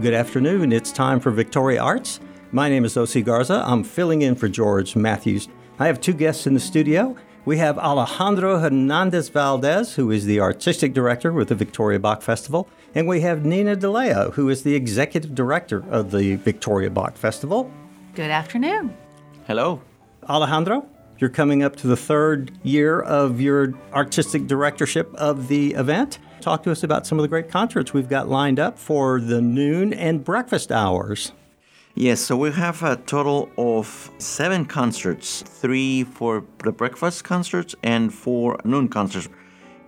Good afternoon. It's time for Victoria Arts. My name is O.C. Garza. I'm filling in for George Matthews. I have two guests in the studio. We have Alejandro Hernandez Valdez, who is the artistic director with the Victoria Bach Festival, and we have Nina DeLeo, who is the executive director of the Victoria Bach Festival. Good afternoon. Hello. Alejandro, you're coming up to the third year of your artistic directorship of the event. Talk to us about some of the great concerts we've got lined up for the noon and breakfast hours. Yes, so we have a total of seven concerts three for the breakfast concerts and four noon concerts.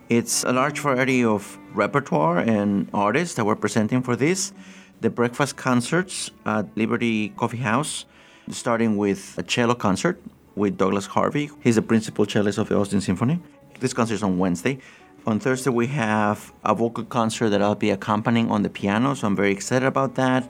It's a large variety of repertoire and artists that we're presenting for this. The breakfast concerts at Liberty Coffee House, starting with a cello concert with Douglas Harvey. He's the principal cellist of the Austin Symphony. This concert is on Wednesday. On Thursday, we have a vocal concert that I'll be accompanying on the piano, so I'm very excited about that.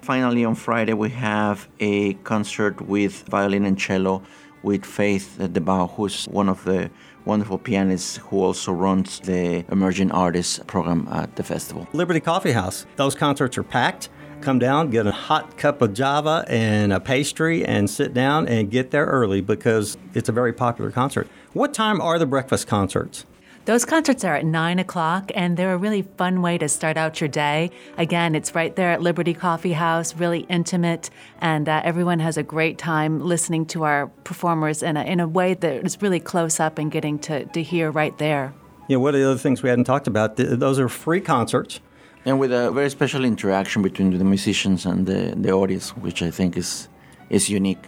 Finally, on Friday, we have a concert with violin and cello with Faith DeBow, who's one of the wonderful pianists who also runs the Emerging Artists program at the festival. Liberty Coffee House, those concerts are packed. Come down, get a hot cup of java and a pastry, and sit down and get there early because it's a very popular concert. What time are the breakfast concerts? Those concerts are at 9 o'clock, and they're a really fun way to start out your day. Again, it's right there at Liberty Coffee House, really intimate, and uh, everyone has a great time listening to our performers in a, in a way that is really close up and getting to, to hear right there. Yeah, one of the other things we hadn't talked about, th- those are free concerts. And with a very special interaction between the musicians and the, the audience, which I think is, is unique.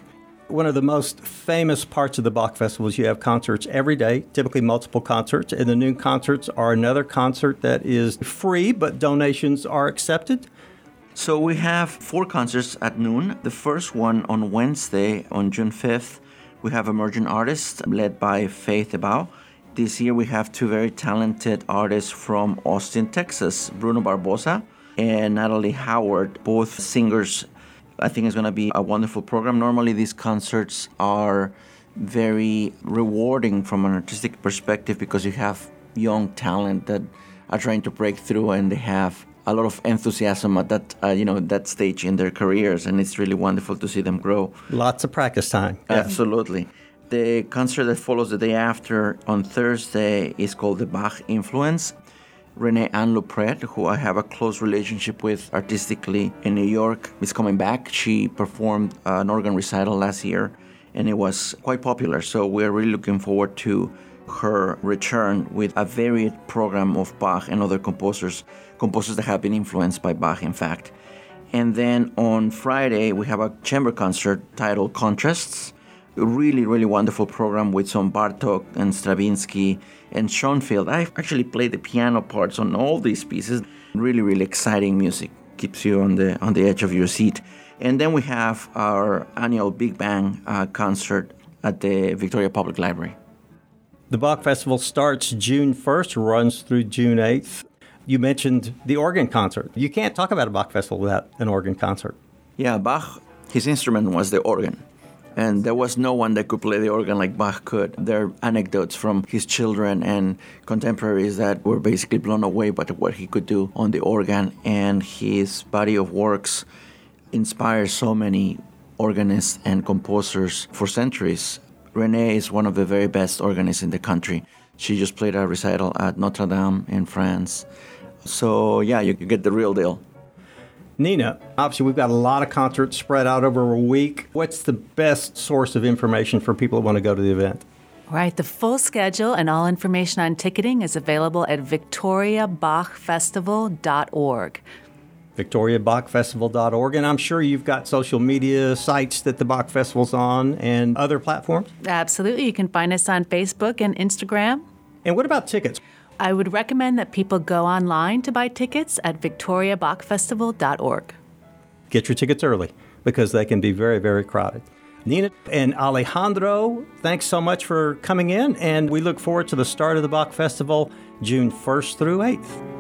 One of the most famous parts of the Bach Festival is you have concerts every day, typically multiple concerts, and the noon concerts are another concert that is free, but donations are accepted. So we have four concerts at noon. The first one on Wednesday, on June 5th, we have Emerging Artists led by Faith DeBow. This year we have two very talented artists from Austin, Texas, Bruno Barbosa and Natalie Howard, both singers I think it's going to be a wonderful program. Normally, these concerts are very rewarding from an artistic perspective because you have young talent that are trying to break through and they have a lot of enthusiasm at that uh, you know that stage in their careers and it's really wonderful to see them grow. Lots of practice time. Absolutely. The concert that follows the day after on thursday is called the bach influence Renee Anne Louprette, who I have a close relationship with artistically in New York, is coming back. She performed uh, an organ recital last year and it was quite popular. So we're really looking forward to her return with a varied program of Bach and other composers, composers that have been influenced by Bach, in fact. And then on Friday, we have a chamber concert titled Contrasts really, really wonderful program with some Bartok and Stravinsky and Schoenfield. I've actually played the piano parts on all these pieces. Really, really exciting music. Keeps you on the on the edge of your seat. And then we have our annual Big Bang uh, concert at the Victoria Public Library. The Bach Festival starts June 1st, runs through June 8th. You mentioned the organ concert. You can't talk about a Bach Festival without an organ concert. Yeah, Bach, his instrument was the organ and there was no one that could play the organ like Bach could. There are anecdotes from his children and contemporaries that were basically blown away by what he could do on the organ, and his body of works inspires so many organists and composers for centuries. Renee is one of the very best organists in the country. She just played a recital at Notre Dame in France. So, yeah, you, you get the real deal. Nina, obviously, we've got a lot of concerts spread out over a week. What's the best source of information for people who want to go to the event? Right. The full schedule and all information on ticketing is available at victoriabachfestival.org. VictoriaBachFestival.org. And I'm sure you've got social media sites that the Bach Festival's on and other platforms? Absolutely. You can find us on Facebook and Instagram. And what about tickets? I would recommend that people go online to buy tickets at victoriabachfestival.org. Get your tickets early because they can be very, very crowded. Nina and Alejandro, thanks so much for coming in, and we look forward to the start of the Bach Festival June 1st through 8th.